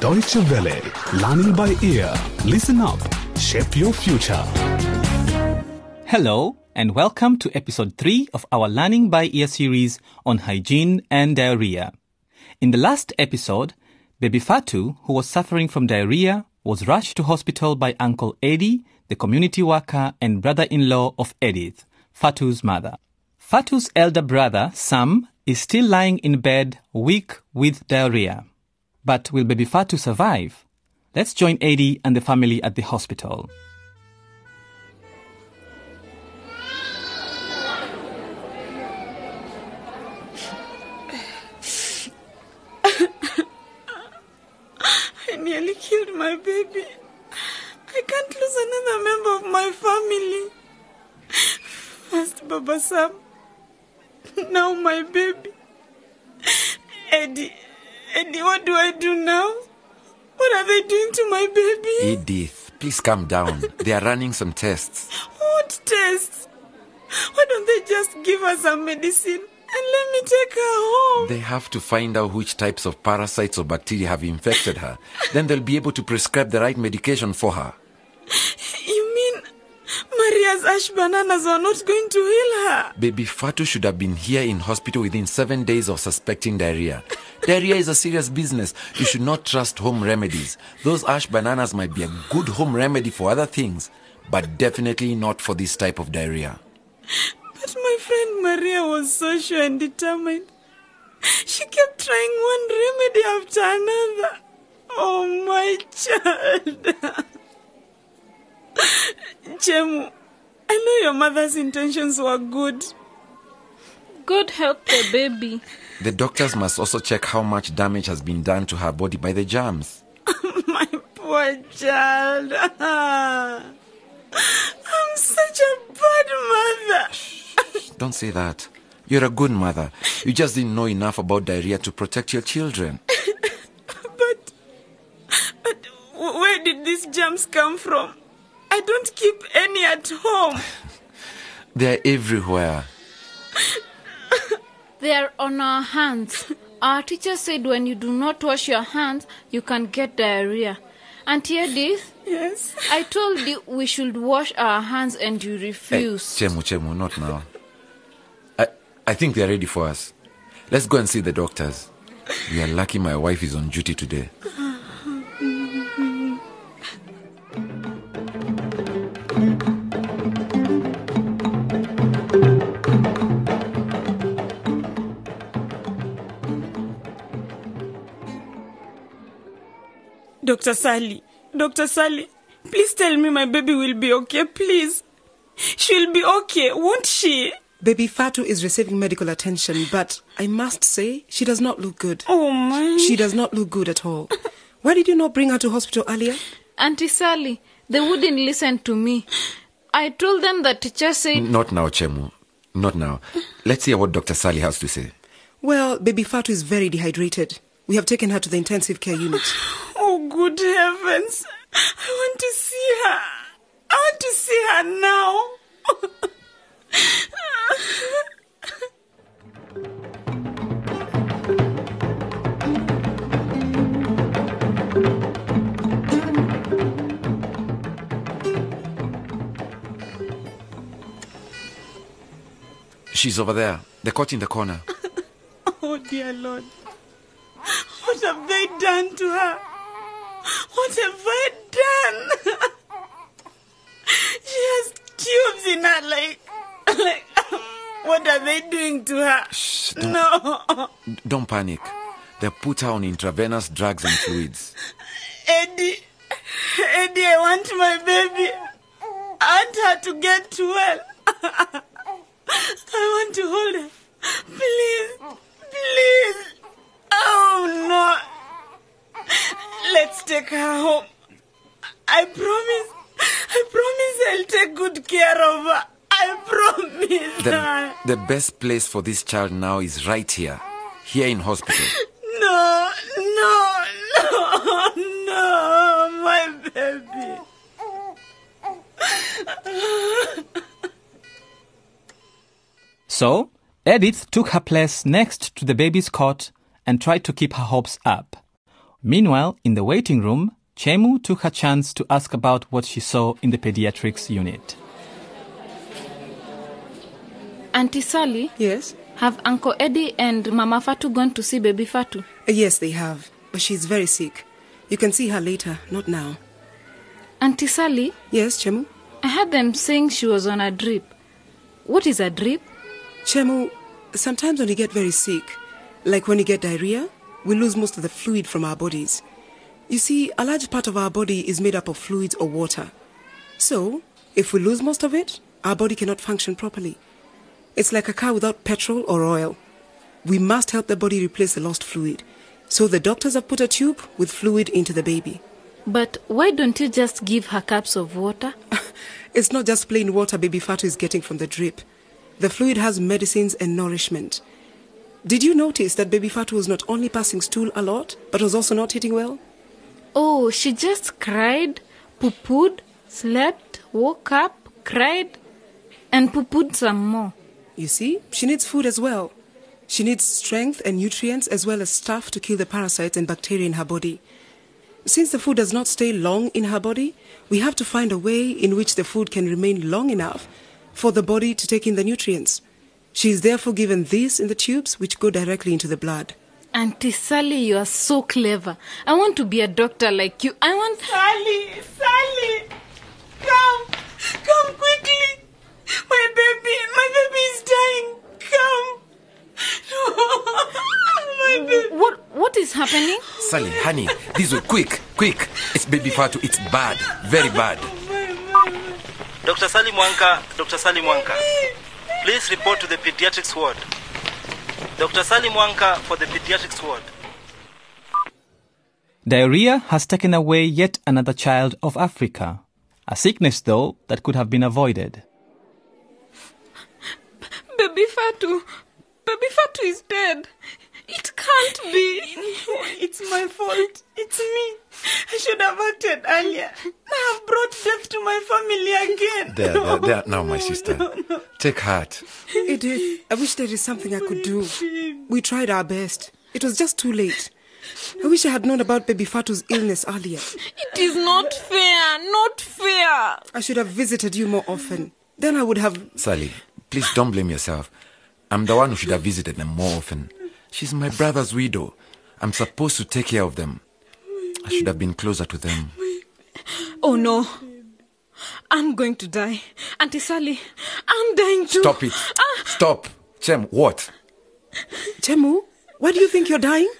Deutsche Welle, learning by ear. Listen up, shape your future. Hello, and welcome to episode 3 of our Learning by Ear series on hygiene and diarrhea. In the last episode, baby Fatu, who was suffering from diarrhea, was rushed to hospital by Uncle Eddie, the community worker and brother in law of Edith, Fatu's mother. Fatu's elder brother, Sam, is still lying in bed, weak with diarrhea. But will baby Fatu survive? Let's join Eddie and the family at the hospital. I nearly killed my baby. I can't lose another member of my family. First Baba Sam, now my baby. Eddie, Eddie, what do I do now? What are they doing to my baby? Edith, please calm down. they are running some tests. What tests? Why don't they just give her some medicine and let me take her home? They have to find out which types of parasites or bacteria have infected her. then they'll be able to prescribe the right medication for her. You mean Maria's ash bananas are not going to heal her? Baby Fatu should have been here in hospital within seven days of suspecting diarrhea. Diarrhea is a serious business. You should not trust home remedies. Those ash bananas might be a good home remedy for other things, but definitely not for this type of diarrhea. But my friend Maria was so sure and determined. She kept trying one remedy after another. Oh, my child. Chemu, I know your mother's intentions were good. God help the baby. The doctors must also check how much damage has been done to her body by the germs. my poor child. I'm such a bad mother. Don't say that. You're a good mother. You just didn't know enough about diarrhea to protect your children. But, but where did these germs come from? I don't keep any at home. They're everywhere. They are on our hands. Our teacher said when you do not wash your hands, you can get diarrhea. Auntie Edith, Yes. I told you we should wash our hands and you Hey, refused. Chemu, Chemu, not now. I, I think they're ready for us. Let's go and see the doctors. We are lucky my wife is on duty today. Uh-huh. Dr. Sally, Dr. Sally, please tell me my baby will be okay, please. She'll be okay, won't she? Baby Fatu is receiving medical attention, but I must say she does not look good. Oh my. She does not look good at all. Why did you not bring her to hospital earlier? Auntie Sally, they wouldn't listen to me. I told them the teacher said Not now, Chemu. Not now. Let's hear what Dr. Sally has to say. Well, baby Fatu is very dehydrated. We have taken her to the intensive care unit. Oh, good heavens. I want to see her. I want to see her now. She's over there. The cot in the corner. Oh, dear Lord. What have they done to her? What have I done? she has tubes in her, like, like, what are they doing to her? Shh, don't, No. don't panic. They put her on intravenous drugs and fluids. Eddie, Eddie, I want my baby. I want her to get well. The, the best place for this child now is right here. Here in hospital. No, no, no, no, my baby. So, Edith took her place next to the baby's cot and tried to keep her hopes up. Meanwhile, in the waiting room, Chemu took her chance to ask about what she saw in the pediatrics unit. Auntie Sally, Yes? have Uncle Eddie and Mama Fatu gone to see baby Fatu? Uh, Yes, they have. But she's very sick. You can see her later, not now. Auntie Sally, Yes, Chemu? I heard them saying she was on a drip. What is a drip? Chemu, sometimes when you get very sick, like when you get diarrhea, we lose most of the fluid from our bodies. You see, a large part of our body is made up of fluids or water. So, if we lose most of it, our body cannot function properly. It's like a car without petrol or oil. We must help the body replace the lost fluid. So the doctors have put a tube with fluid into the baby. But why don't you just give her cups of water? It's not just plain water baby Fatu is getting from the drip. The fluid has medicines and nourishment. Did you notice that baby Fatu was not only passing stool a lot, but was also not eating well? Oh, she just cried, poo-pooed, slept, woke up, cried, and poo-pooed some more. You see, she needs food as well. She needs strength and nutrients as well as stuff to kill the parasites and bacteria in her body. Since the food does not stay long in her body, we have to find a way in which the food can remain long enough for the body to take in the nutrients. She is therefore given these in the tubes which go directly into the blood. Auntie Sally, you are so clever. I want to be a doctor like you. I want. Sally, Sally, come, come quickly. My baby, my baby is dying. Come. my baby. What? What is happening? Sally, honey, this way, quick, quick. It's baby Fatu. It's bad, very bad. Dr. Sally Mwanka, Dr. Sally Mwanka. Please report to the pediatrics ward. Dr. Sally Mwanka for the pediatrics ward. Diarrhea has taken away yet another child of Africa. A sickness, though, that could have been avoided. Baby Fatu, baby Fatu is dead. It can't be. It's my fault. It's me. I should have acted earlier. I have brought death to my family again. There, there, there. Now, my sister. Take heart. Edith, I wish there is something I could do. We tried our best. It was just too late. I wish I had known about baby Fatu's illness earlier. It is not fair. Not fair. I should have visited you more often. Then I would have. Sally, please don't blame yourself. I'm the one who should have visited them more often. She's my brother's widow. I'm supposed to take care of them. I should have been closer to them. Oh no. I'm going to die. Auntie Sally, I'm dying too. Stop it. Ah. Stop. Chem, what? Chemu, why do you think you're dying?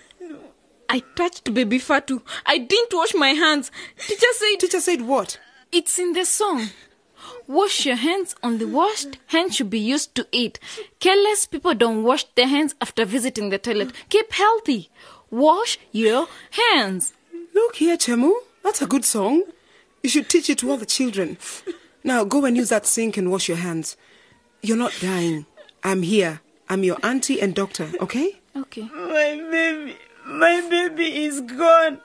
I touched baby Fatu. I didn't wash my hands. Teacher said Teacher said what? It's in the song. Wash your hands. Only washed hands should be used to eat. Careless people don't wash their hands after visiting the toilet. Keep healthy. Wash your hands. Look here, Chemu. That's a good song. You should teach it to all the children. Now go and use that sink and wash your hands. You're not dying. I'm here. I'm your auntie and doctor, okay? Okay. my baby, my baby is gone.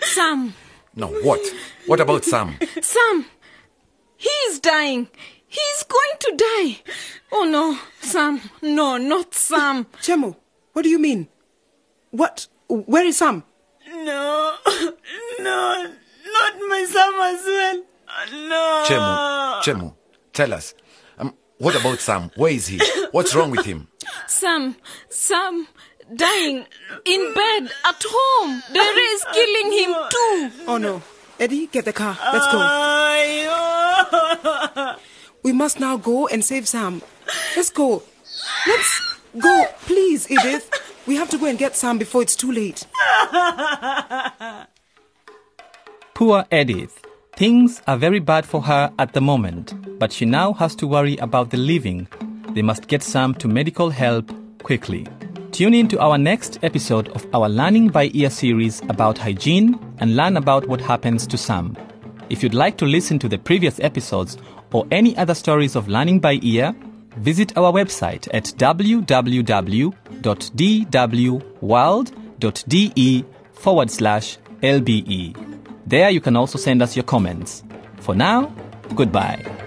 Sam. No, what? What about Sam? Sam, he is dying. He's going to die. Oh no, Sam. No, not Sam. Chemu, what do you mean? What? Where is Sam? No, no, not my Sam as well. No. Chemu, Chemu, tell us. Um, what about Sam? Where is he? What's wrong with him? Sam, Sam, dying in bed at home. Diarrhea is killing him too. Oh no. Eddie, get the car. Let's go. We must now go and save Sam. Let's go. Let's go. Please, Edith. We have to go and get Sam before it's too late. Poor Edith. Things are very bad for her at the moment, but she now has to worry about the living. They must get Sam to medical help quickly. Tune in to our next episode of our Learning by Ear series about hygiene and learn about what happens to Sam. If you'd like to listen to the previous episodes or any other stories of learning by ear, visit our website at www.dwworld.de forward slash LBE. There you can also send us your comments. For now, goodbye.